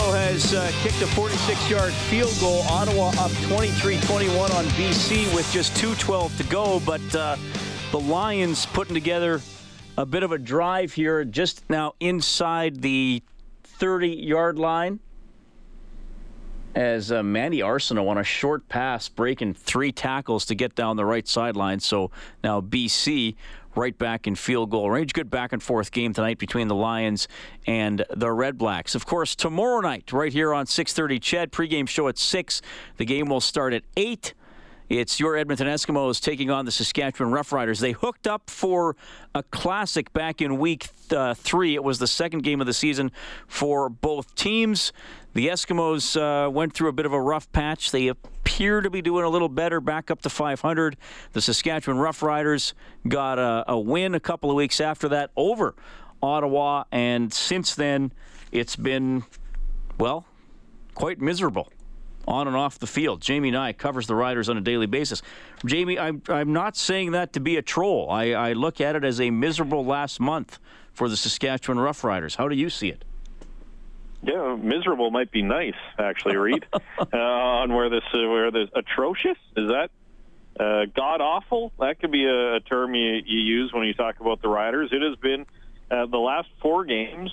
Velo has uh, kicked a 46-yard field goal. Ottawa up 23-21 on BC with just 2:12 to go, but uh, the Lions putting together a bit of a drive here, just now inside the 30-yard line. As uh, Manny Arceneaux on a short pass, breaking three tackles to get down the right sideline. So now BC right back in field goal range. Good back and forth game tonight between the Lions and the Red Blacks. Of course, tomorrow night, right here on 6:30, CHED pregame show at six. The game will start at eight. It's your Edmonton Eskimos taking on the Saskatchewan Roughriders. They hooked up for a classic back in week uh, three. It was the second game of the season for both teams. The Eskimos uh, went through a bit of a rough patch. They appear to be doing a little better, back up to 500. The Saskatchewan Roughriders got a, a win a couple of weeks after that over Ottawa, and since then, it's been, well, quite miserable on and off the field. Jamie Nye covers the Riders on a daily basis. Jamie, I'm, I'm not saying that to be a troll. I, I look at it as a miserable last month for the Saskatchewan Roughriders. How do you see it? Yeah, miserable might be nice, actually, Reed. uh, on where this, uh, where this atrocious is that uh, god awful. That could be a, a term you, you use when you talk about the Riders. It has been uh, the last four games.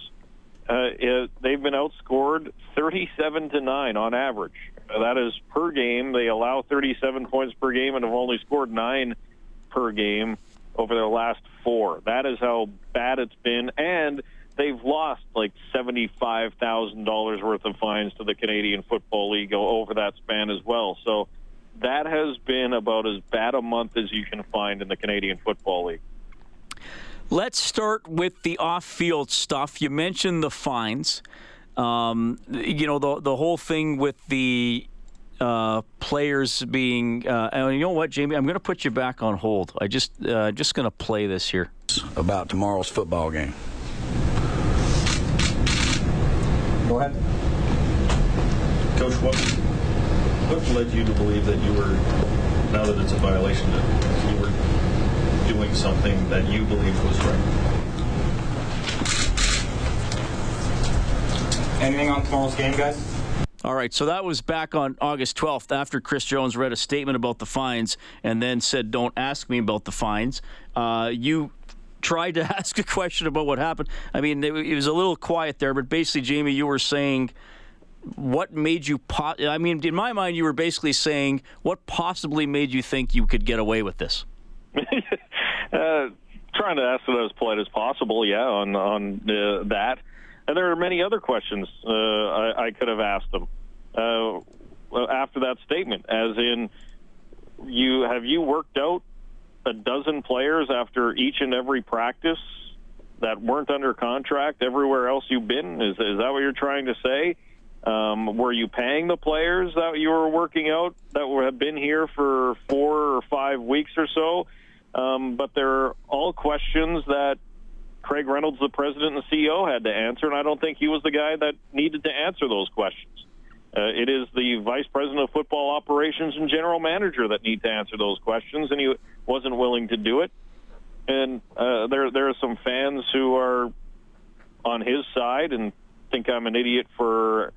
Uh, it, they've been outscored 37 to nine on average. Uh, that is per game. They allow 37 points per game and have only scored nine per game over their last four. That is how bad it's been, and they've lost like seventy-five thousand dollars worth of fines to the Canadian Football League over that span as well. So that has been about as bad a month as you can find in the Canadian Football League. Let's start with the off-field stuff. You mentioned the fines. Um, you know the the whole thing with the uh, players being. Uh, and you know what, Jamie? I'm going to put you back on hold. I just uh, just going to play this here about tomorrow's football game. Go ahead. Coach, what what led you to believe that you were, now that it's a violation, that you were doing something that you believed was right? Anything on tomorrow's game, guys? All right, so that was back on August 12th after Chris Jones read a statement about the fines and then said, Don't ask me about the fines. Uh, you tried to ask a question about what happened. I mean, it, it, was a little quiet there, but basically, Jamie, you were saying what made you. Po- I mean, in my mind, you were basically saying what possibly made you think you could get away with this. uh, trying to ask it as polite as possible, yeah, on on uh, that. And there are many other questions uh, I, I, could have asked them uh, after that statement, as in, you have you worked out a dozen players after each and every practice that weren't under contract everywhere else you've been? Is, is that what you're trying to say? Um, were you paying the players that you were working out that were, have been here for four or five weeks or so? Um, but they're all questions that Craig Reynolds, the president and CEO, had to answer, and I don't think he was the guy that needed to answer those questions. Uh, it is the vice president of football operations and general manager that need to answer those questions, and he wasn't willing to do it. And uh, there, there are some fans who are on his side and think I'm an idiot for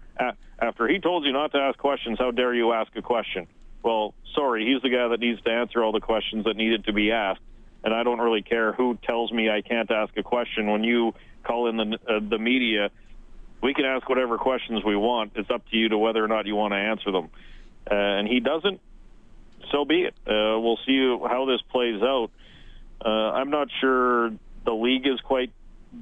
after he told you not to ask questions. How dare you ask a question? Well, sorry, he's the guy that needs to answer all the questions that needed to be asked. and I don't really care who tells me I can't ask a question. When you call in the uh, the media, we can ask whatever questions we want. It's up to you to whether or not you want to answer them. Uh, and he doesn't. So be it. Uh, we'll see how this plays out. Uh, I'm not sure the league is quite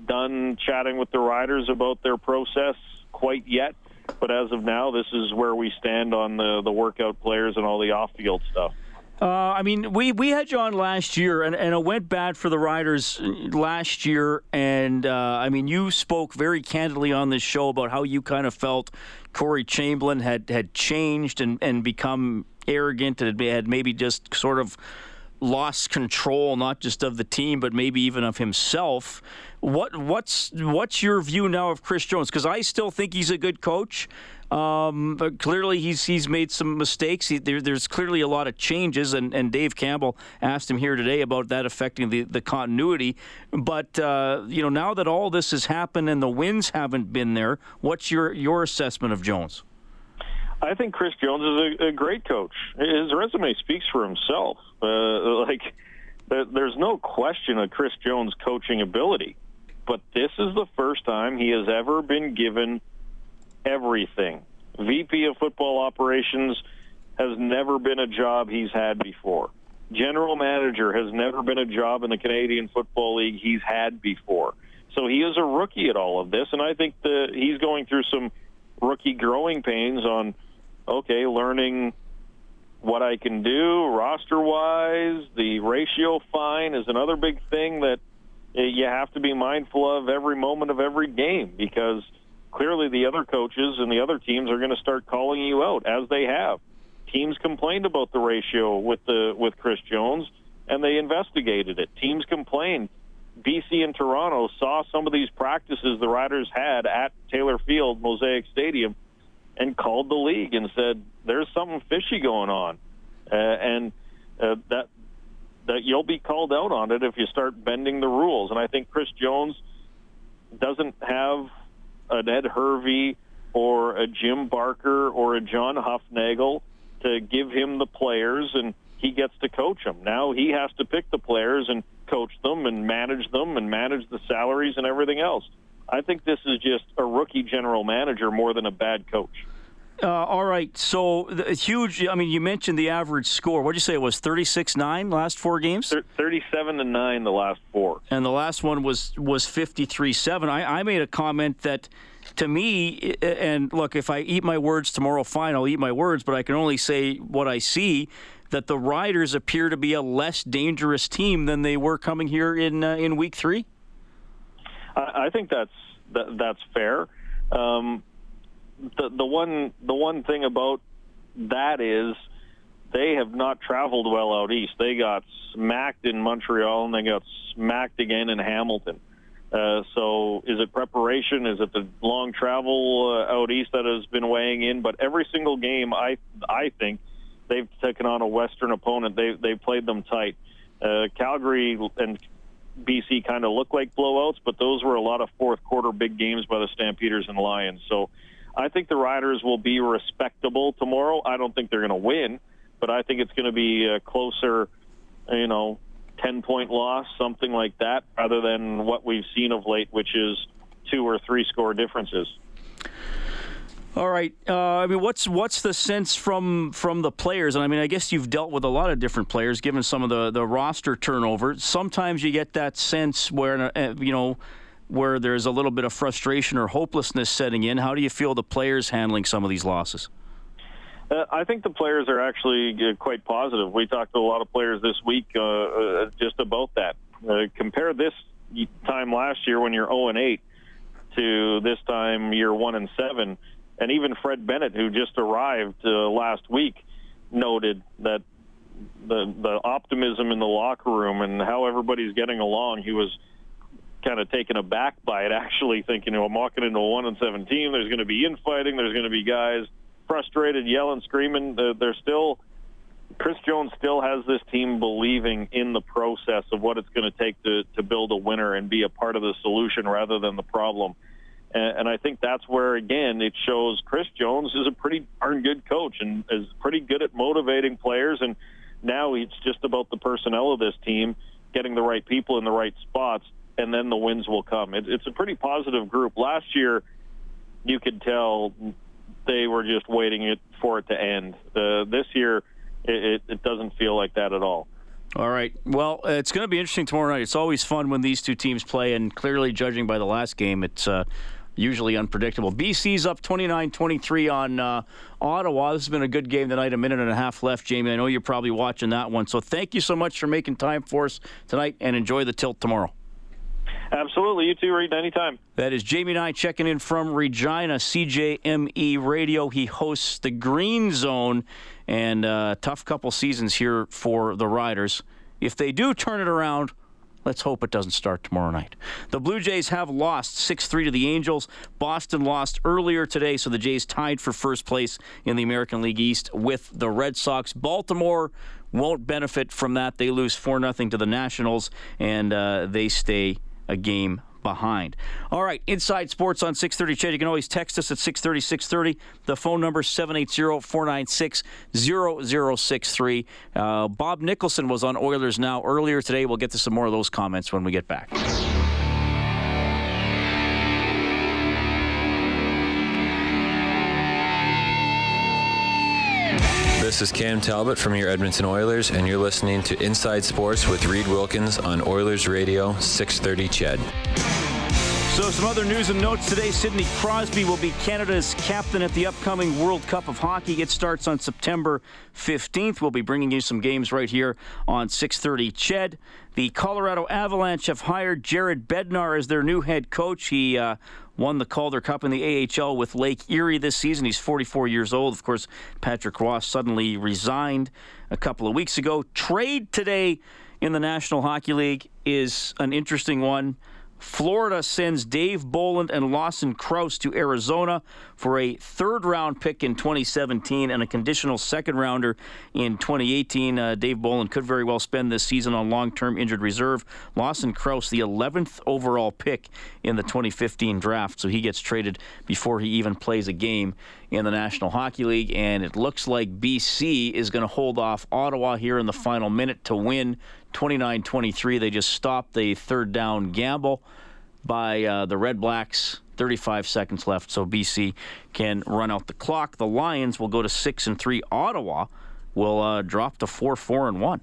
done chatting with the riders about their process quite yet. But as of now, this is where we stand on the the workout players and all the off field stuff. Uh, I mean, we, we had you on last year, and, and it went bad for the Riders last year. And uh, I mean, you spoke very candidly on this show about how you kind of felt Corey Chamblin had, had changed and, and become arrogant and had maybe just sort of lost control, not just of the team, but maybe even of himself. What what's what's your view now of Chris Jones? Because I still think he's a good coach. Um, but clearly, he's he's made some mistakes. He, there, there's clearly a lot of changes, and, and Dave Campbell asked him here today about that affecting the, the continuity. But uh, you know, now that all this has happened and the wins haven't been there, what's your your assessment of Jones? I think Chris Jones is a, a great coach. His resume speaks for himself. Uh, like, there's no question of Chris Jones' coaching ability. But this is the first time he has ever been given everything. VP of football operations has never been a job he's had before. General manager has never been a job in the Canadian Football League he's had before. So he is a rookie at all of this, and I think that he's going through some rookie growing pains on okay, learning what I can do roster wise. The ratio fine is another big thing that you have to be mindful of every moment of every game because clearly the other coaches and the other teams are going to start calling you out as they have. Teams complained about the ratio with the with Chris Jones and they investigated it. Teams complained. BC and Toronto saw some of these practices the Riders had at Taylor Field, Mosaic Stadium, and called the league and said there's something fishy going on, uh, and uh, that that you'll be called out on it if you start bending the rules. And I think Chris Jones doesn't have an Ed Hervey or a Jim Barker or a John Hufnagel to give him the players and he gets to coach them. Now he has to pick the players and coach them and manage them and manage the salaries and everything else. I think this is just a rookie general manager more than a bad coach. Uh, all right. So the huge. I mean, you mentioned the average score. What did you say it was? Thirty-six nine last four games. Thirty-seven to nine the last four. And the last one was was fifty-three seven. I, I made a comment that. To me, and look, if I eat my words tomorrow, fine, I'll eat my words, but I can only say what I see that the Riders appear to be a less dangerous team than they were coming here in uh, in week three. I, I think that's that, that's fair. Um, the the one the one thing about that is they have not traveled well out east. They got smacked in Montreal and they got smacked again in Hamilton. Uh, so is it preparation? Is it the long travel uh, out east that has been weighing in? But every single game, I I think they've taken on a Western opponent. They they played them tight. Uh, Calgary and BC kind of look like blowouts, but those were a lot of fourth quarter big games by the Stampeders and Lions. So I think the Riders will be respectable tomorrow. I don't think they're going to win, but I think it's going to be a closer, you know, 10 point loss, something like that, rather than what we've seen of late, which is two or three score differences. All right. Uh, I mean, what's what's the sense from from the players? And I mean, I guess you've dealt with a lot of different players, given some of the the roster turnover. Sometimes you get that sense where uh, you know where there's a little bit of frustration or hopelessness setting in. How do you feel the players handling some of these losses? Uh, I think the players are actually uh, quite positive. We talked to a lot of players this week uh, uh just about that. Uh, compare this time last year when you're 0 and 8 to this time you're 1 and 7, and even Fred Bennett, who just arrived uh, last week, noted that the the optimism in the locker room and how everybody's getting along. He was kind of taken aback by it, actually thinking, you know, I'm walking into a one and seven team. There's going to be infighting. There's going to be guys frustrated, yelling, screaming. They're still. Chris Jones still has this team believing in the process of what it's going to take to to build a winner and be a part of the solution rather than the problem. And, and I think that's where again it shows Chris Jones is a pretty darn good coach and is pretty good at motivating players. And now it's just about the personnel of this team getting the right people in the right spots, and then the wins will come. It, it's a pretty positive group. Last year, you could tell they were just waiting it for it to end. Uh, this year, it, it doesn't feel like that at all. All right. Well, it's going to be interesting tomorrow night. It's always fun when these two teams play, and clearly, judging by the last game, it's uh, usually unpredictable. BC's up 29 23 on uh, Ottawa. This has been a good game tonight. A minute and a half left, Jamie. I know you're probably watching that one. So thank you so much for making time for us tonight, and enjoy the tilt tomorrow. Absolutely. You too, Reed, anytime. That is Jamie Nye checking in from Regina, CJME Radio. He hosts the Green Zone, and uh, tough couple seasons here for the Riders. If they do turn it around, let's hope it doesn't start tomorrow night. The Blue Jays have lost 6 3 to the Angels. Boston lost earlier today, so the Jays tied for first place in the American League East with the Red Sox. Baltimore won't benefit from that. They lose 4 0 to the Nationals, and uh, they stay a game behind. All right, Inside Sports on 630 CHED. You can always text us at 630 630. The phone number is 780 496 0063. Uh, Bob Nicholson was on Oilers Now earlier today. We'll get to some more of those comments when we get back. This is Cam Talbot from your Edmonton Oilers, and you're listening to Inside Sports with Reed Wilkins on Oilers Radio 630 CHED. So, some other news and notes today. Sidney Crosby will be Canada's captain at the upcoming World Cup of Hockey. It starts on September 15th. We'll be bringing you some games right here on 6:30. CHED, the Colorado Avalanche have hired Jared Bednar as their new head coach. He uh, won the Calder Cup in the AHL with Lake Erie this season. He's 44 years old. Of course, Patrick Roy suddenly resigned a couple of weeks ago. Trade today in the National Hockey League is an interesting one. Florida sends Dave Bolland and Lawson Crouse to Arizona for a third round pick in 2017 and a conditional second rounder in 2018. Uh, Dave Bolland could very well spend this season on long term injured reserve. Lawson Crouse, the 11th overall pick in the 2015 draft, so he gets traded before he even plays a game in the National Hockey League. And it looks like BC is going to hold off Ottawa here in the final minute to win 29 23. They just stopped the third down gamble by uh, the Red Blacks. 35 seconds left, so BC can run out the clock. The Lions will go to 6 and 3. Ottawa will uh, drop to 4 4 and 1.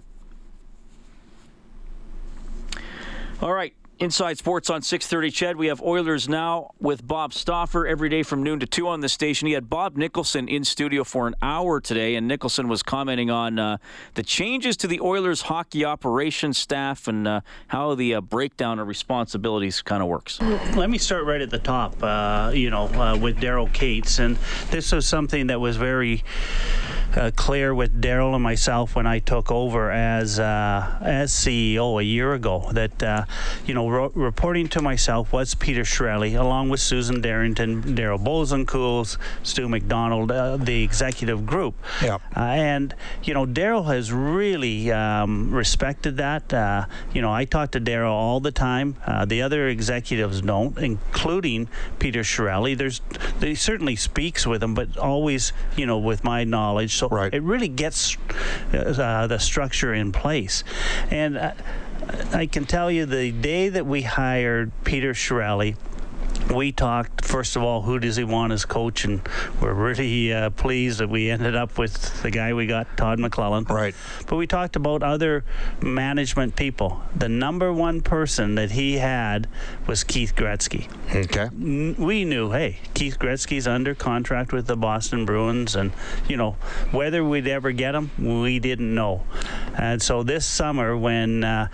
All right. Inside Sports on 6:30. CHED, we have Oilers now with Bob Stauffer every day from noon to two on the station. He had Bob Nicholson in studio for an hour today, and Nicholson was commenting on uh, the changes to the Oilers hockey operations staff and uh, how the uh, breakdown of responsibilities kind of works. Let me start right at the top. Uh, you know, uh, with Daryl Katz, and this was something that was very uh, clear with Daryl and myself when I took over as as CEO a year ago. That you know ro- reporting to myself was Peter Chiarelli, along with Susan Darrington, Daryl Bosanquist, Stu McDonald, uh, the executive group. Yeah. Uh, and, you know, Daryl has really um, respected that. Uh, you know, I talk to Daryl all the time. Uh, the other executives don't, including Peter Chiarelli. There's, he certainly speaks with him, but always, you know, with my knowledge. So right. it really gets uh, the structure in place. And uh, I can tell you the day that we hired Peter Chiarelli, we talked first of all who does he want as coach? And we're really uh, pleased that we ended up with the guy we got todd mclellan. Right. But we talked about other management people. The number one person that he had was keith gretzky. Okay. We knew hey keith gretzky's under contract with the boston bruins and you know whether we'd ever get him we didn't know. And so this summer when uh,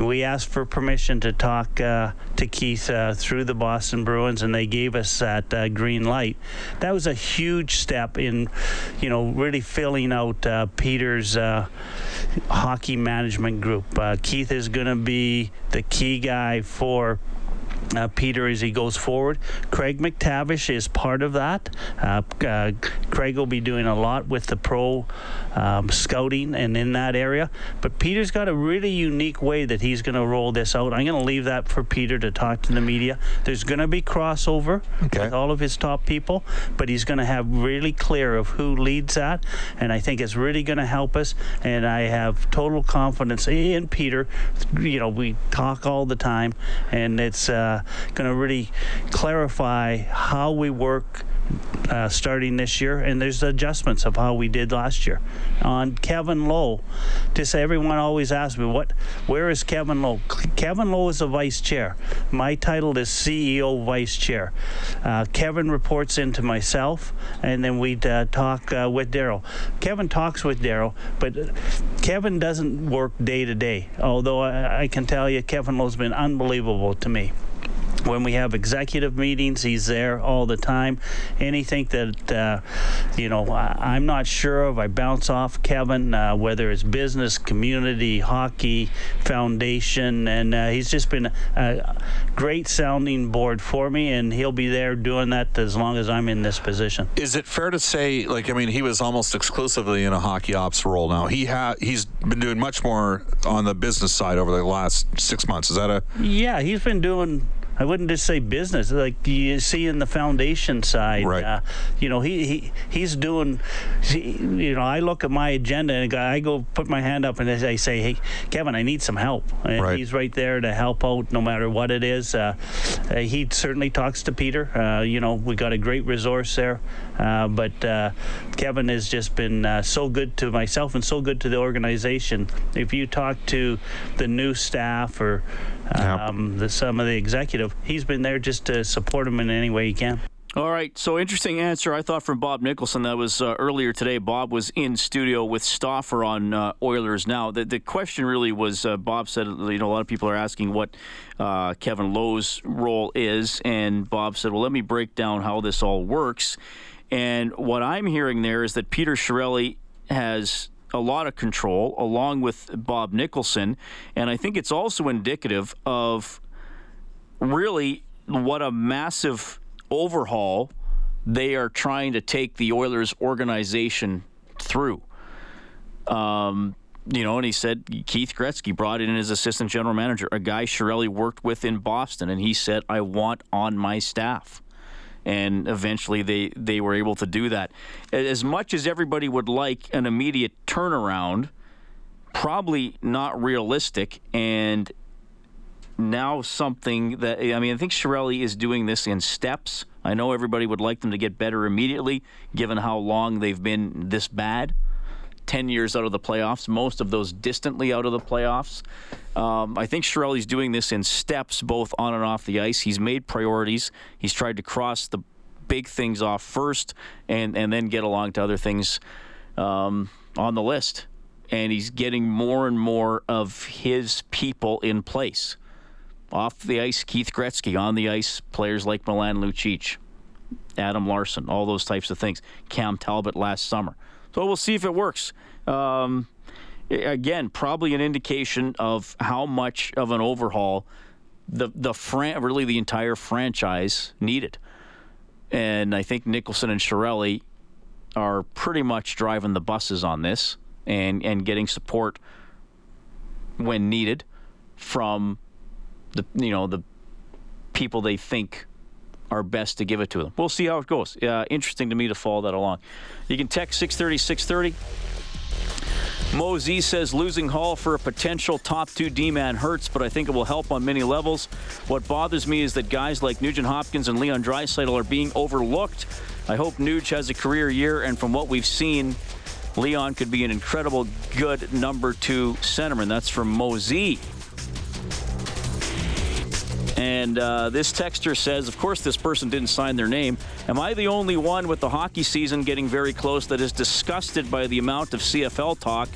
we asked for permission to talk uh, to keith uh, through the boston bruins Bruins, and they gave us that uh, green light. That was a huge step in, you know, really filling out uh, Peter's uh, hockey management group. Uh, Keith is going to be the key guy for uh, Peter as he goes forward. Craig MacTavish is part of that. Uh, uh, Craig will be doing a lot with the pro um, scouting and in that area. But Peter's got a really unique way that he's going to roll this out. I'm going to leave that for Peter to talk to the media. There's going to be crossover Okay. with all of his top people, but he's going to have really clear of who leads that, and I think it's really going to help us. And I have total confidence in Peter. You know, we talk all the time, and it's uh, going to really clarify how we work uh, starting this year, and there's adjustments of how we did last year. On Kevin Lowe, just everyone always asks me, "What? Where is Kevin Lowe?" Kevin Lowe is the vice chair. My title is CEO vice chair. Uh, Kevin reports into myself, and then we uh, talk uh, with Daryl. Kevin talks with Daryl, but Kevin doesn't work day to day. Although I, I can tell you, Kevin Lowe's been unbelievable to me when we have executive meetings, he's there all the time. Anything that uh, you know I, I'm not sure of, I bounce off Kevin. Uh, whether it's business, community, hockey, foundation, and uh, he's just been a great sounding board for me, and he'll be there doing that as long as I'm in this position. Is it fair to say, like, I mean, he was almost exclusively in a hockey ops role now. He ha- he's been doing much more on the business side over the last six months. Is that a Yeah, he's been doing. I wouldn't just say business, like you see in the foundation side. Right. Uh, you know, he, he he's doing. You know, I look at my agenda and I go put my hand up and I say, "Hey, Kevin, I need some help." And Right. he's right there to help out, no matter what it is. Uh, uh, he certainly talks to Peter. Uh, you know, we got a great resource there, uh, but uh, Kevin has just been uh, so good to myself and so good to the organization. If you talk to the new staff or um, the, some of the executive. He's been there just to support him in any way he can. All right, so interesting answer I thought from Bob Nicholson. That was uh, earlier today. Bob was in studio with Stauffer on uh, Oilers Now. The, the question really was uh, Bob said, you know, a lot of people are asking what uh, Kevin Lowe's role is, and Bob said, well, let me break down how this all works. And what I'm hearing there is that Peter Chiarelli has a lot of control, along with Bob Nicholson, and I think it's also indicative of really what a massive overhaul they are trying to take the Oilers organization through. Um, you know, and he said Keith Gretzky brought in as assistant general manager a guy Chiarelli worked with in Boston, and he said, "I want on my staff." And eventually, they they were able to do that. As much as everybody would like an immediate turnaround, probably not realistic. And now something that I mean, I think Chiarelli is doing this in steps. I know everybody would like them to get better immediately, given how long they've been this bad. 10 years out of the playoffs, most of those distantly out of the playoffs. Um, I think Chiarelli's doing this in steps, both on and off the ice. He's made priorities. He's tried to cross the big things off first and, and then get along to other things um, on the list. And he's getting more and more of his people in place. Off the ice, Keith Gretzky. On the ice, players like Milan Lucic, Adam Larsson, all those types of things. Cam Talbot last summer. So we'll see if it works. Um, again, probably an indication of how much of an overhaul the the fran- really the entire franchise needed. And I think Nicholson and Chiarelli are pretty much driving the buses on this and and getting support when needed from the you know the people they think are best to give it to them. We'll see how it goes. Uh, interesting to me to follow that along. You can text 630 630. Mo Z says losing Hall for a potential top two D man hurts, but I think it will help on many levels. What bothers me is that guys like Nugent Hopkins and Leon Draisaitl are being overlooked. I hope Nuge has a career year, and from what we've seen, Leon could be an incredible good number two centerman. That's from Mo Z. And uh, this texter says, of course, this person didn't sign their name. Am I the only one with the hockey season getting very close that is disgusted by the amount of CFL talk?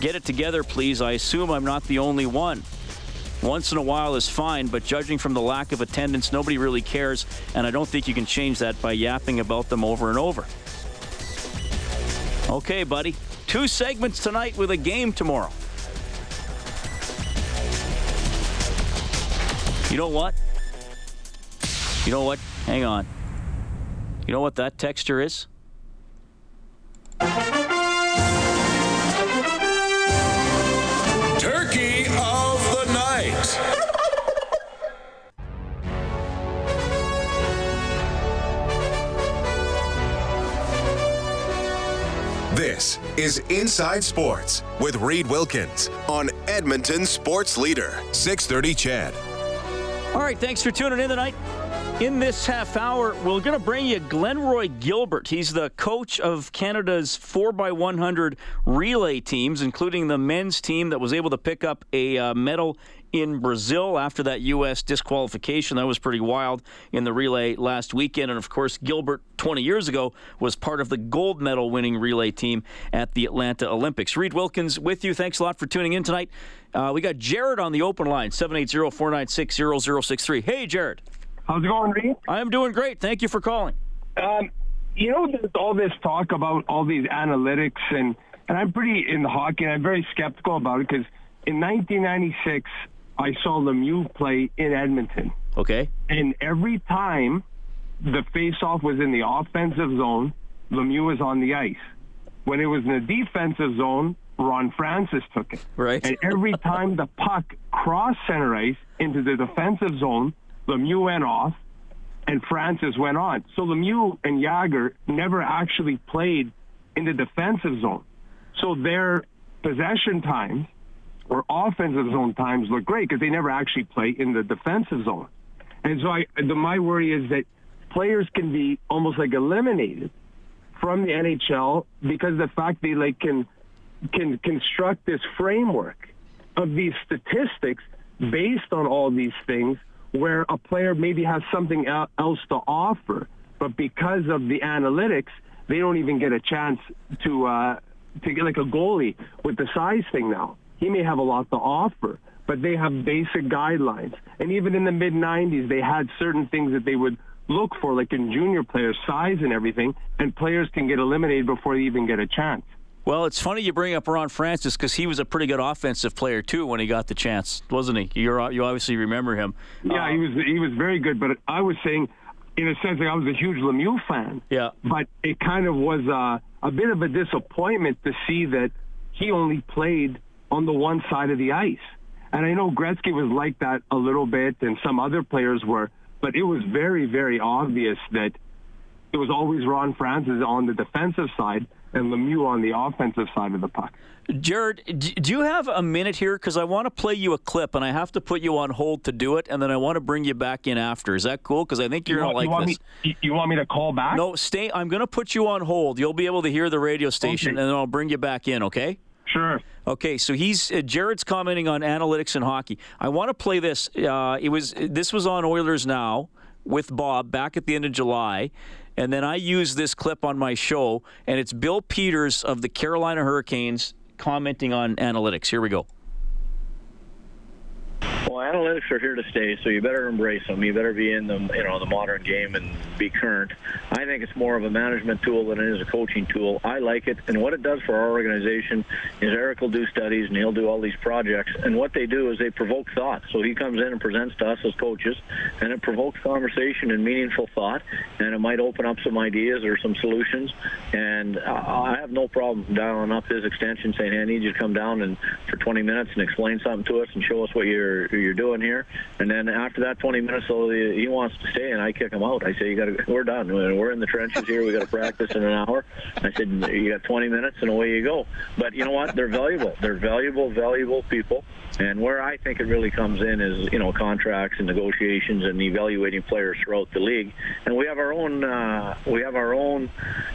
Get it together, please. I assume I'm not the only one. Once in a while is fine, but judging from the lack of attendance, nobody really cares, and I don't think you can change that by yapping about them over and over. Okay, buddy. Two segments tonight with a game tomorrow. You know what? You know what? Hang on. You know what that texture is? Turkey of the night. This is Inside Sports with Reed Wilkins on Edmonton Sports Leader 630 CHED. All right, thanks for tuning in tonight. In this half hour, we're going to bring you Glenroy Gilbert. He's the coach of Canada's 4x100 relay teams, including the men's team that was able to pick up a uh, medal in Brazil after that U.S. disqualification. That was pretty wild in the relay last weekend. And of course, Gilbert, 20 years ago, was part of the gold medal winning relay team at the Atlanta Olympics. Reed Wilkins with you. Thanks a lot for tuning in tonight. Uh, we got Jared on the open line, 780 496 0063. Hey, Jared. How's it going, Reed? I am doing great. Thank you for calling. Um, you know, there's all this talk about all these analytics, and, and I'm pretty in the hockey, and I'm very skeptical about it because in 1996, I saw Lemieux play in Edmonton. Okay. And every time the face-off was in the offensive zone, Lemieux was on the ice. When it was in the defensive zone, Ron Francis took it. Right. And every time the puck crossed center ice into the defensive zone, Lemieux went off and Francis went on. So Lemieux and Jagr never actually played in the defensive zone. So their possession times or offensive zone times look great because they never actually play in the defensive zone. And so I, the, my worry is that players can be almost like eliminated from the NHL because the fact they like can can construct this framework of these statistics based on all these things where a player maybe has something else to offer, but because of the analytics, they don't even get a chance to uh, to get like a goalie with the size thing now. He may have a lot to offer, but they have basic guidelines. And even in the mid 90s, they had certain things that they would look for, like in junior players, size and everything, and players can get eliminated before they even get a chance. Well, it's funny you bring up Ron Francis because he was a pretty good offensive player too when he got the chance, wasn't he? You're, you obviously remember him. Yeah, uh, he was he was very good. But I was saying, in a sense, like I was a huge Lemieux fan. Yeah. But it kind of was uh, a bit of a disappointment to see that he only played on the one side of the ice. And I know Gretzky was like that a little bit, and some other players were. But it was very, very obvious that it was always Ron Francis on the defensive side and Lemieux on the offensive side of the puck. Jared, do you have a minute here? Because I want to play you a clip, and I have to put you on hold to do it, and then I want to bring you back in after. Is that cool? Because I think you're you like you want this. Me, you want me to call back? No, stay. I'm going to put you on hold. You'll be able to hear the radio station, okay. and then I'll bring you back in. Okay? Sure. Okay, so he's uh, Jared's commenting on analytics and hockey. I want to play this. Uh, it was this was on Oilers Now with Bob back at the end of July. And then I use this clip on my show, and it's Bill Peters of the Carolina Hurricanes commenting on analytics. Here we go. Well, analytics are here to stay, so you better embrace them. You better be in the you know the modern game and be current. I think it's more of a management tool than it is a coaching tool. I like it, and what it does for our organization is Eric will do studies and he'll do all these projects, and what they do is they provoke thought. So he comes in and presents to us as coaches, and it provokes conversation and meaningful thought, and it might open up some ideas or some solutions. And I have no problem dialing up his extension, saying, "Hey, I need you to come down and for 20 minutes and explain something to us and show us what you're." You're doing here. And then after that 20 minutes, so he wants to stay, and I kick him out. I say, "You got to. We're done. We're in the trenches here. We got to practice in an hour." I said, "You got 20 minutes, and away you go." But you know what? They're valuable. They're valuable, valuable people. And where I think it really comes in is, you know, contracts and negotiations and evaluating players throughout the league. And we have our own, uh, we have our own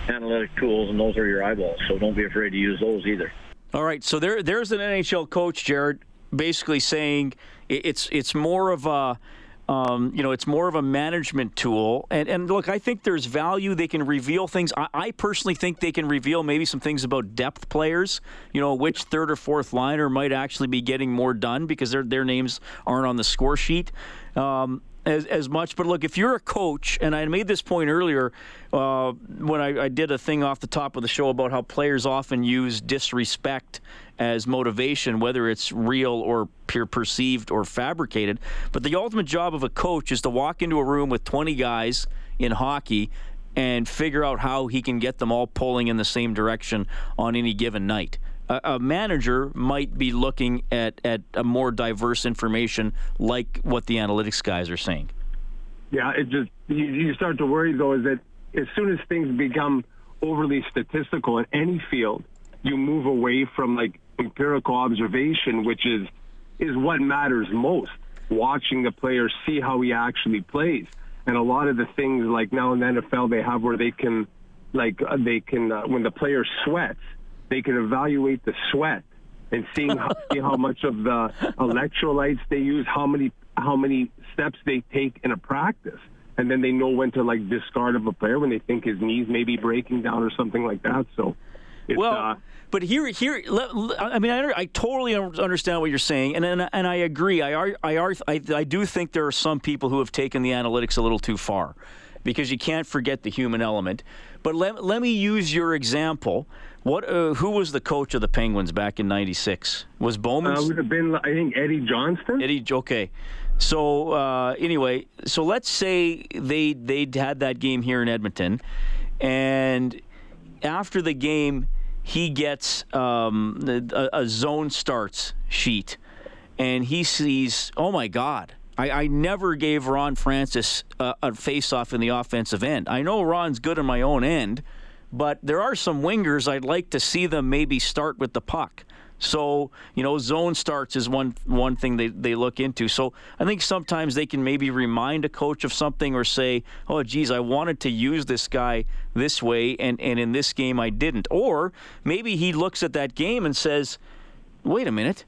analytic tools, and those are your eyeballs. So don't be afraid to use those either. All right. So there, there's an NHL coach, Jared, basically saying it's it's more of a um, you know, it's more of a management tool. And, and look, I think there's value. They can reveal things. I, I, personally think they can reveal maybe some things about depth players. You know, which third or fourth liner might actually be getting more done because their their names aren't on the score sheet. Um, as, as much. But look, if you're a coach, and I made this point earlier uh, when I, I, did a thing off the top of the show about how players often use disrespect as motivation, whether it's real or peer perceived or fabricated. But the ultimate job of a coach is to walk into a room with 20 guys in hockey and figure out how he can get them all pulling in the same direction on any given night. A, a manager might be looking at, at a more diverse information like what the analytics guys are saying. Yeah, it just you, you start to worry though is that as soon as things become overly statistical in any field, you move away from like empirical observation, which is is what matters most. Watching the player see how he actually plays, and a lot of the things like now in the NFL they have where they can, like uh, they can uh, when the player sweats, they can evaluate the sweat and seeing how, see how much of the electrolytes they use, how many how many steps they take in a practice, and then they know when to like discard of a player when they think his knees may be breaking down or something like that. So, well. Uh, but here, here, I mean, I, I, totally understand what you're saying, and and, and I agree. I, I, I, I do think there are some people who have taken the analytics a little too far, because you can't forget the human element. But let, let me use your example. What? Uh, who was the coach of the Penguins back in '96? Was Bowman? Uh, would have been, I think, Eddie Johnston. Eddie. Okay. So uh, anyway, so let's say they they had that game here in Edmonton, and after the game he gets um, a, a, zone starts sheet, and he sees, oh my God, I, I never gave Ron Francis a, a face-off in the offensive end. I know Ron's good in my own end, but there are some wingers I'd like to see them maybe start with the puck. So, you know, zone starts is one one thing they, they look into. So I think sometimes they can maybe remind a coach of something or say, oh, geez, I wanted to use this guy this way, and, and in this game I didn't. Or maybe he looks at that game and says, wait a minute.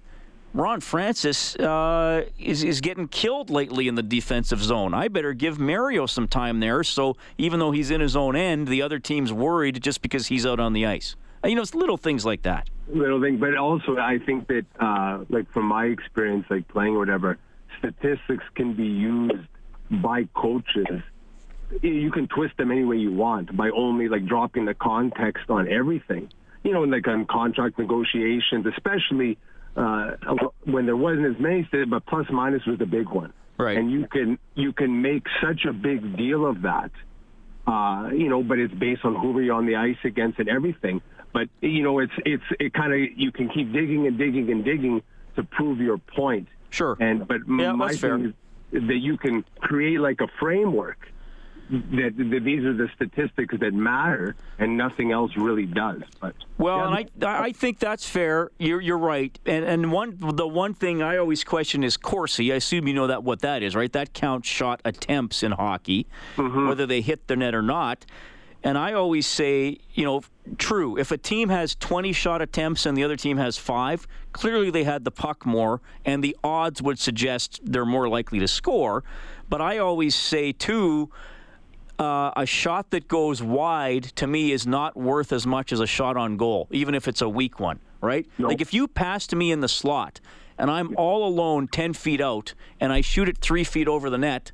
Ron Francis uh, is, is getting killed lately in the defensive zone. I better give Mario some time there. So even though he's in his own end, the other team's worried just because he's out on the ice. You know, it's little things like that little thing. But also, I think that, uh, like from my experience, like playing or whatever, statistics can be used by coaches. You can twist them any way you want by only like dropping the context on everything. You know, like on contract negotiations, especially uh, when there wasn't as many, but plus minus was the big one. Right. And you can you can make such a big deal of that. Uh, you know, but it's based on who you're on the ice against and everything. But you know, it's it's it kind of you can keep digging and digging and digging to prove your point. Sure. And but yeah, my thing fair. is that you can create like a framework that, that, these are the statistics that matter and nothing else really does. But well, yeah, and I I think that's fair. You're you're right. And and one the one thing I always question is Corsi. I assume you know that what that is, right? That counts shot attempts in hockey, mm-hmm. whether they hit the net or not. And I always say, you know, true, if a team has 20 shot attempts and the other team has five, clearly they had the puck more, and the odds would suggest they're more likely to score. But I always say, too, uh, a shot that goes wide to me is not worth as much as a shot on goal, even if it's a weak one, right? Nope. Like if you pass to me in the slot and I'm all alone 10 feet out and I shoot it three feet over the net,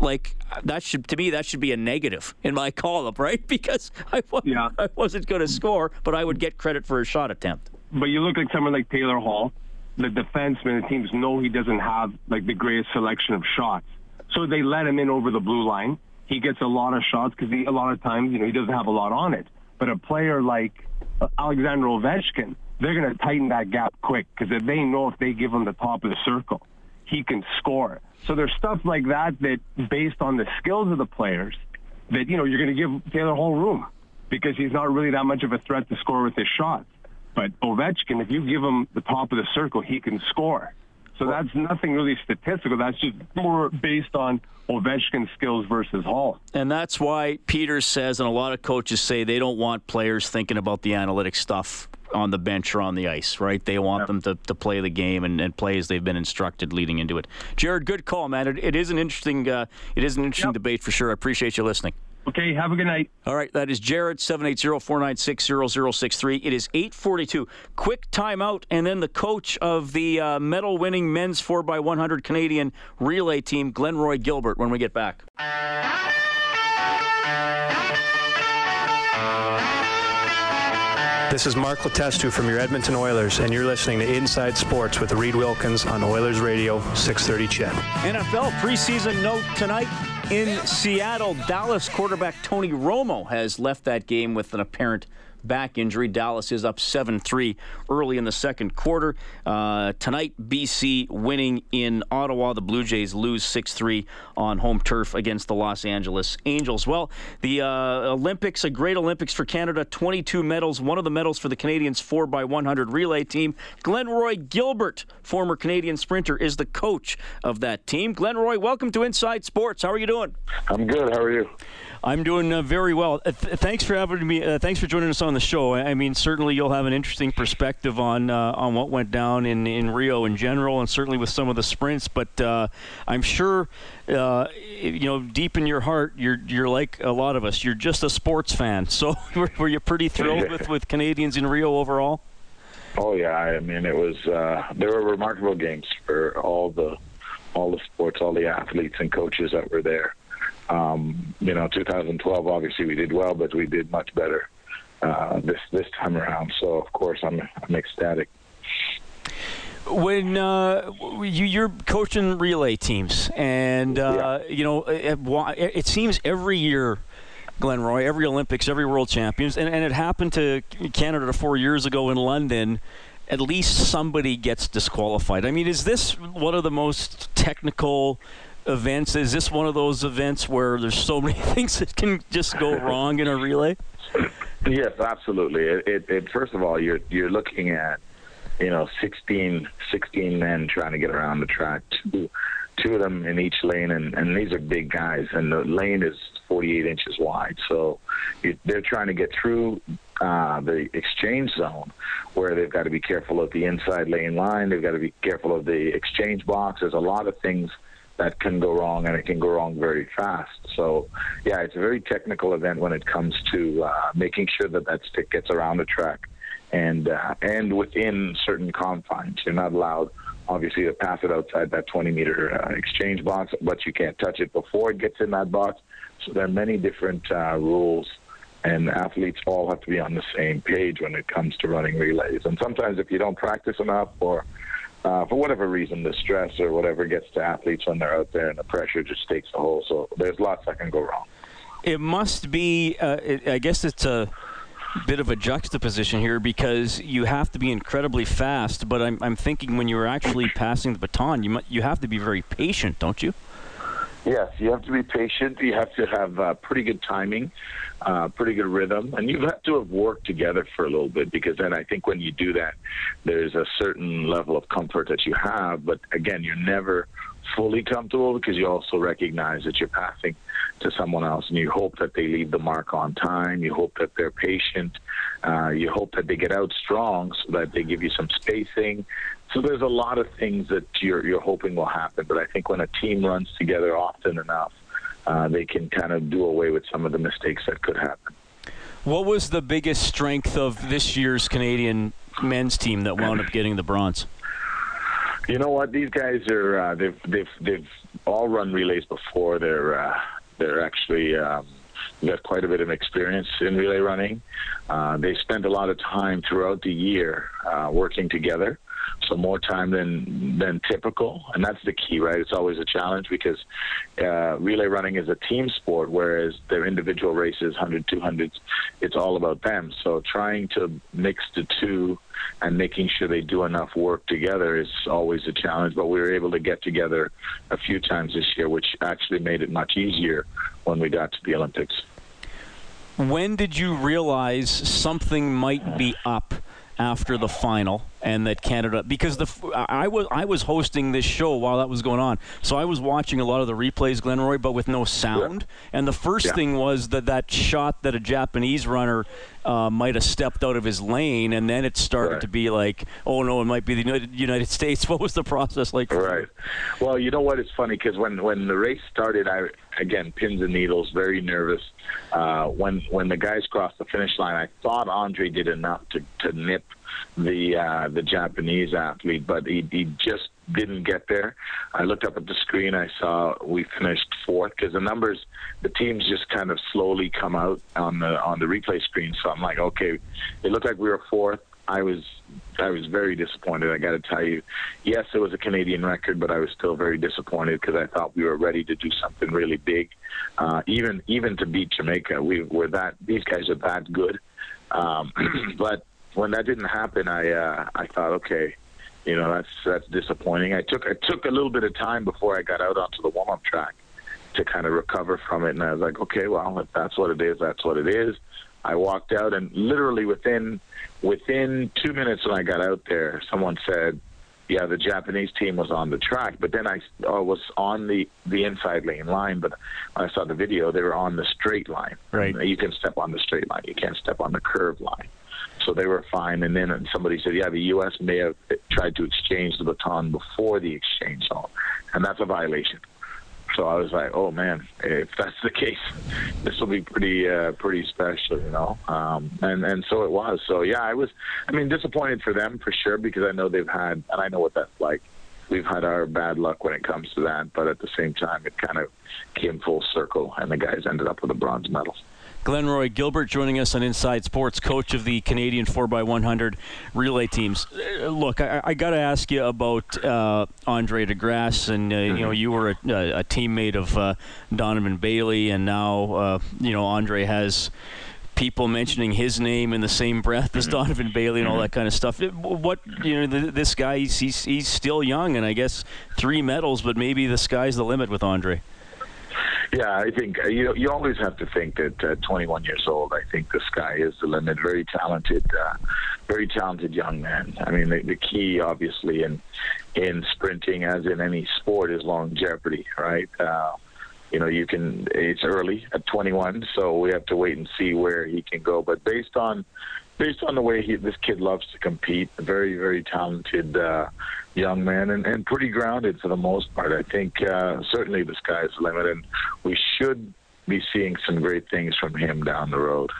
like that should to me that should be a negative in my column, right? Because I, yeah. I wasn't going to score, but I would get credit for a shot attempt. But you look like someone like Taylor Hall, the defenseman. The teams know he doesn't have like the greatest selection of shots, so they let him in over the blue line. He gets a lot of shots because a lot of times you know he doesn't have a lot on it. But a player like uh, Alexander Ovechkin, they're going to tighten that gap quick because they know if they give him the top of the circle, he can score. So there's stuff like that that, based on the skills of the players, that you know you're going to give Taylor Hall room because he's not really that much of a threat to score with his shots. But Ovechkin, if you give him the top of the circle, he can score. So that's nothing really statistical. That's just more based on Ovechkin's skills versus Hall. And that's why Peters says, and a lot of coaches say they don't want players thinking about the analytic stuff on the bench or on the ice, right? They want them to, to play the game and, and play as they've been instructed leading into it. Jared, good call, man. it, it is an interesting uh, it is an interesting yep. debate for sure. I appreciate you listening. Okay, have a good night. All right, that is Jared, 780-496-0063. It is 842. Quick timeout, and then the coach of the uh, medal-winning men's 4x100 Canadian relay team, Glenroy Gilbert, when we get back. This is Mark Letestu from your Edmonton Oilers, and you're listening to Inside Sports with Reed Wilkins on Oilers Radio 630 CHED. NFL preseason note tonight in Seattle. Dallas quarterback Tony Romo has left that game with an apparent back injury. Dallas is up 7 3 early in the second quarter. Uh, tonight, BC winning in Ottawa. The Blue Jays lose 6 3 on home turf against the Los Angeles Angels. Well, the uh, Olympics, a great Olympics for Canada, 22 medals. One of the medals for the Canadians 4x100 relay team. Glenroy Gilbert, former Canadian sprinter, is the coach of that team. Glenroy, welcome to Inside Sports. How are you doing? I'm good. How are you? I'm doing uh, very well. Uh, th- thanks for having me. Uh, thanks for joining us on the show. I mean, certainly you'll have an interesting perspective on uh, on what went down in, in Rio in general, and certainly with some of the sprints. But uh, I'm sure, uh, you know, deep in your heart, you're you're like a lot of us. You're just a sports fan. So were, were you pretty thrilled with, with Canadians in Rio overall? Oh yeah, I mean it was. they were remarkable games for all the all the sports, all the athletes and coaches that were there. Um, you know, 2012, obviously we did well, but we did much better uh, this this time around. So of course I'm I'm ecstatic. When uh, you, you're coaching relay teams, and uh, yeah. you know, it, it, seems every year. Glenroy, every Olympics, every World Champions, and, and it happened to Canada four years ago in London at least somebody gets disqualified. I mean, is this one of the most technical events? Is this one of those events where there's so many things that can just go wrong in a relay? Yes, absolutely. It, it, it, first of all, you're you're looking at you know 16, 16 men trying to get around the track. Two, two of them in each lane, and, and these are big guys, and the lane is 48 inches wide. So you, they're trying to get through uh, the exchange zone, where they've got to be careful of the inside lane line. They've got to be careful of the exchange box. There's a lot of things that can go wrong, and it can go wrong very fast. So, yeah, it's a very technical event when it comes to uh, making sure that that stick gets around the track and uh, and within certain confines. You're not allowed, obviously, to pass it outside that 20 meter uh, exchange box, but you can't touch it before it gets in that box. So there are many different uh, rules. And athletes all have to be on the same page when it comes to running relays. And sometimes, if you don't practice enough or uh, for whatever reason, the stress or whatever gets to athletes when they're out there, and the pressure just takes a hold. So there's lots that can go wrong. It must be. Uh, it, I guess it's a bit of a juxtaposition here because you have to be incredibly fast. But I'm, I'm thinking when you're actually passing the baton, you you have to be very patient, don't you? Yes, you have to be patient. You have to have uh, pretty good timing, uh, pretty good rhythm, and you have to have worked together for a little bit because then I think when you do that, there's a certain level of comfort that you have. But again, you're never fully comfortable because you also recognize that you're passing to someone else and you hope that they leave the mark on time. You hope that they're patient. Uh, you hope that they get out strong so that they give you some spacing. So there's a lot of things that you're, you're hoping will happen. But I think when a team runs together often enough, uh, they can kind of do away with some of the mistakes that could happen. What was the biggest strength of this year's Canadian men's team that wound up getting the bronze? You know what? These guys are uh, they've they've they've all run relays before. They're uh, they're actually um, got quite a bit of experience in relay running. Uh, they spent a lot of time throughout the year uh, working together so more time than than typical, and that's the key, right? It's always a challenge because uh, relay running is a team sport, whereas their individual races, 100, 200s, it's all about them. So trying to mix the two and making sure they do enough work together is always a challenge. But we were able to get together a few times this year, which actually made it much easier when we got to the Olympics. When did you realize something might be up after the final? And that Canada because the I was I was hosting this show while that was going on, so I was watching a lot of the replays, Glenroy, but with no sound. Yeah. And the first yeah. thing was that that shot that a Japanese runner uh, might have stepped out of his lane, and then it started right. to be like, oh no, it might be the United, United States. What was the process like? Right. Well, you know what? It's funny because when when the race started, I again pins and needles, very nervous. Uh, when when the guys crossed the finish line, I thought Andre did enough to to nip the uh, the Japanese athlete, but he, he just didn't get there. I looked up at the screen. I saw we finished fourth because the numbers, the teams just kind of slowly come out on the on the replay screen. So I'm like, okay, it looked like we were fourth. I was I was very disappointed. I got to tell you, yes, it was a Canadian record, but I was still very disappointed because I thought we were ready to do something really big, uh, even even to beat Jamaica. We were that these guys are that good, um, but when that didn't happen, I uh, I thought, okay, you know that's that's disappointing. I took I took a little bit of time before I got out onto the warm up track to kind of recover from it, and I was like, okay, well, if that's what it is, that's what it is. I walked out, and literally within within two minutes when I got out there, someone said, "Yeah, the Japanese team was on the track." But then I, I was on the the inside lane line, but when I saw the video, they were on the straight line. Right. You can step on the straight line. You can't step on the curved line. So they were fine. And then somebody said, "Yeah, the U.S. may have tried to exchange the baton before the exchange zone, and that's a violation." So I was like, "Oh man, if that's the case, this will be pretty uh, pretty special, you know." Um, and and so it was. So yeah, I was. I mean, disappointed for them for sure because I know they've had, and I know what that's like. We've had our bad luck when it comes to that, but at the same time, it kind of came full circle, and the guys ended up with a bronze medal. Glenroy Gilbert joining us on Inside Sports, coach of the Canadian 4x100 relay teams. Uh, look, I, I got to ask you about uh, Andre De Grasse, and uh, mm-hmm. you know you were a, a teammate of uh, Donovan Bailey, and now uh, you know Andre has people mentioning his name in the same breath as mm-hmm. Donovan Bailey and all mm-hmm. that kind of stuff. What you know, this guy he's, he's he's still young, and I guess three medals, but maybe the sky's the limit with Andre. Yeah, I think uh, you you always have to think that uh, 21 years old. I think the sky is the limit. Very talented, uh, very talented young man. I mean, the, the key, obviously, in in sprinting, as in any sport, is longevity, right? Uh, you know, you can. It's early at 21, so we have to wait and see where he can go. But based on based on the way he, this kid loves to compete, a very very talented. Uh, young man and, and pretty grounded for the most part. I think uh, certainly the sky's the limit, and we should be seeing some great things from him down the road.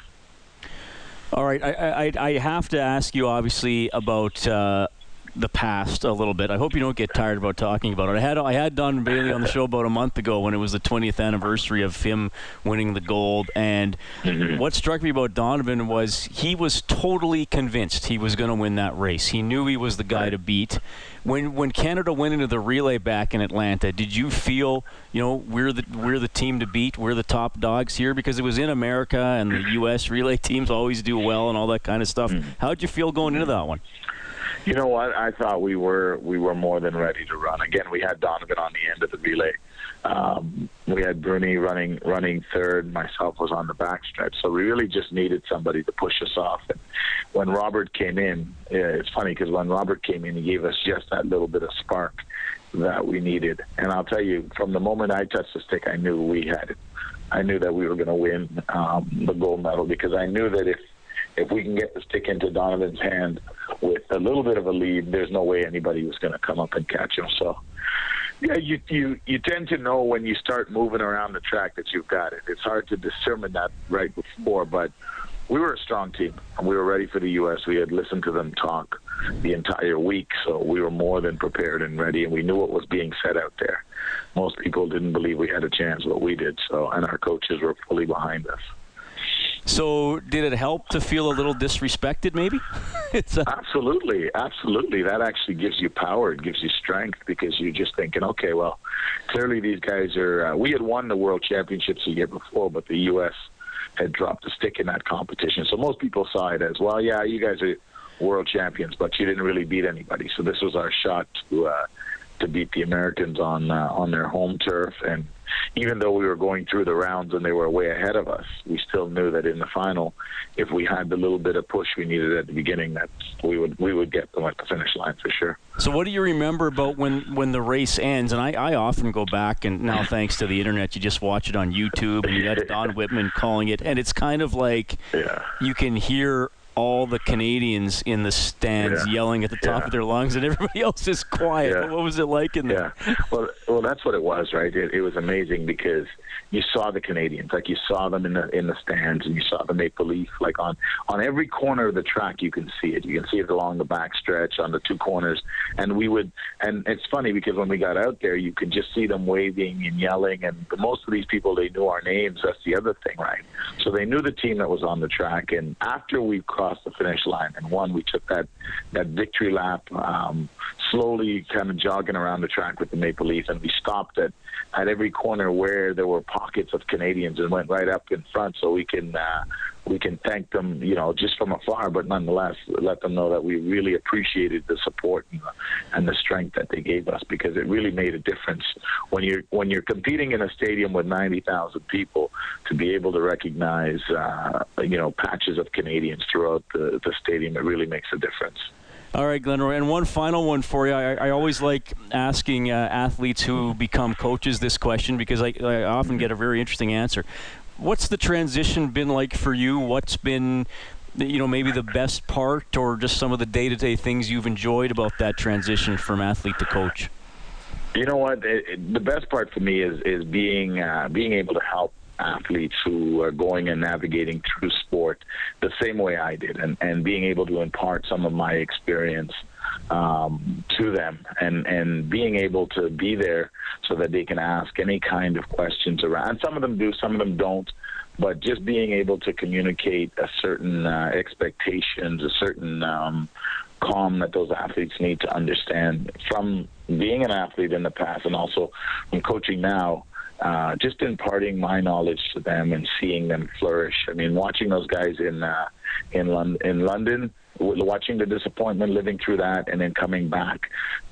All right, I, I, I have to ask you obviously about uh, the past a little bit. I hope you don't get tired about talking about it. I had I had Don Bailey on the show about a month ago when it was the 20th anniversary of him winning the gold. And mm-hmm. what struck me about Donovan was he was totally convinced he was going to win that race. He knew he was the guy to beat. When when Canada went into the relay back in Atlanta, did you feel you know we're the we're the team to beat? We're the top dogs here because it was in America and the U.S. relay teams always do well and all that kind of stuff. Mm-hmm. How did you feel going into that one? You know what? I thought we were we were more than ready to run. Again, we had Donovan on the end of the relay. Um, we had Bruny running running third. Myself was on the backstretch. So we really just needed somebody to push us off. And when Robert came in, it's funny because when Robert came in, he gave us just that little bit of spark that we needed. And I'll tell you, from the moment I touched the stick, I knew we had it. I knew that we were going to win um, the gold medal because I knew that if if we can get the stick into Donovan's hand with a little bit of a lead, there's no way anybody was going to come up and catch him. So, yeah, you you you tend to know when you start moving around the track that you've got it. It's hard to determine that right before, but we were a strong team and we were ready for the U.S. We had listened to them talk the entire week, so we were more than prepared and ready, and we knew what was being said out there. Most people didn't believe we had a chance, but we did. So, and our coaches were fully behind us. So, did it help to feel a little disrespected, maybe? it's a- absolutely, absolutely. That actually gives you power. It gives you strength because you're just thinking, okay, well, clearly these guys are. Uh, we had won the World Championships a year before, but the U.S. had dropped a stick in that competition. So most people saw it as, well, yeah, you guys are world champions, but you didn't really beat anybody. So this was our shot to uh, to beat the Americans on uh, on their home turf and even though we were going through the rounds and they were way ahead of us, we still knew that in the final, if we had the little bit of push we needed at the beginning, that we would we would get them at the finish line for sure. So, what do you remember about when, when the race ends? And I, I often go back, and now thanks to the internet, you just watch it on YouTube, and you got Don Whitman calling it, and it's kind of like yeah. you can hear all the Canadians in the stands Yeah. yelling at the top Yeah. of their lungs, and everybody else is quiet. Yeah. What was it like in there? Yeah. Well, well, that's what it was, right? It, it was amazing because you saw the Canadians, like you saw them in the in the stands, and you saw the Maple Leaf, like on on every corner of the track, you can see it. You can see it along the back stretch, on the two corners, and we would. And it's funny because when we got out there, you could just see them waving and yelling, and most of these people they knew our names. That's the other thing, right? So they knew the team that was on the track, and after we crossed the finish line. And won, we took that that victory lap, um, slowly kind of jogging around the track with the Maple Leaf, and we stopped at at every corner where there were pockets of Canadians and went right up in front so we can uh, we can thank them, you know, just from afar, but nonetheless let them know that we really appreciated the support and the, and the strength that they gave us because it really made a difference when you're when you're competing in a stadium with 90,000 people to be able to recognize uh, you know patches of Canadians throughout the, the stadium. It really makes a difference. All right, Glenroy, and one final one for you. I, I always like asking uh, athletes who become coaches this question because I, I often get a very interesting answer. What's the transition been like for you? What's been, you know, maybe the best part, or just some of the day-to-day things you've enjoyed about that transition from athlete to coach? You know what? It, it, the best part for me is is being uh, being able to help athletes who are going and navigating through sport the same way I did, and and being able to impart some of my experience um, to them, and and being able to be there so that they can ask any kind of questions around. And some of them do, some of them don't. But just being able to communicate a certain uh, expectations, a certain um, calm that those athletes need to understand from being an athlete in the past and also from coaching now. Uh, just imparting my knowledge to them and seeing them flourish. I mean, watching those guys in uh, in, Lon- in London, watching the disappointment, living through that, and then coming back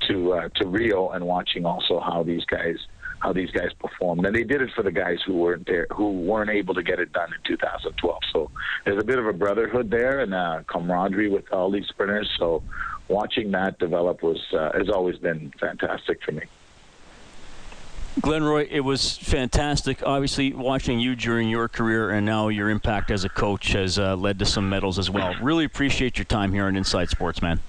to uh, to Rio and watching also how these guys how these guys performed. And they did it for the guys who weren't there, who weren't able to get it done in 2012. So there's a bit of a brotherhood there and uh, camaraderie with all these sprinters. So watching that develop was uh, has always been fantastic for me. Glenroy, it was fantastic. Obviously, watching you during your career and now your impact as a coach has uh, led to some medals as well. Really appreciate your time here on Inside Sports, man.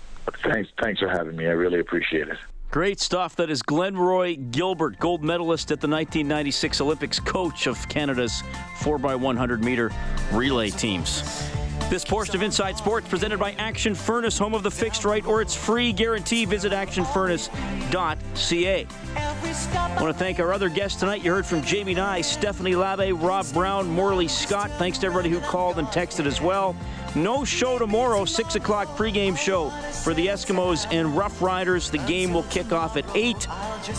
Thanks, thanks for having me. I really appreciate it. Great stuff. That is Glenroy Gilbert, gold medalist at the 1996 Olympics, coach of Canada's 4x100 meter relay teams. This portion of Inside Sports presented by Action Furnace, home of the fixed right or its free guarantee. Visit actionfurnace.ca. I want to thank our other guests tonight. You heard from Jamie Nye, Stephanie Lave, Rob Brown, Morley Scott. Thanks to everybody who called and texted as well. No show tomorrow, 6 o'clock pregame show for the Eskimos and Rough Riders. The game will kick off at 8.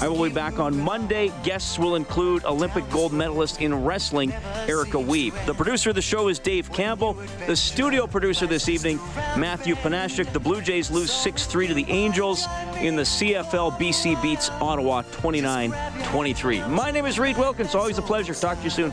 I will be back on Monday. Guests will include Olympic gold medalist in wrestling, Erica Wiebe. The producer of the show is Dave Campbell. The studio producer this evening, Matthew Panashik. The Blue Jays lose 6 3 to the Angels in the CFL. BC beats Ottawa 29 23. My name is Reid Wilkins. Always a pleasure. Talk to you soon.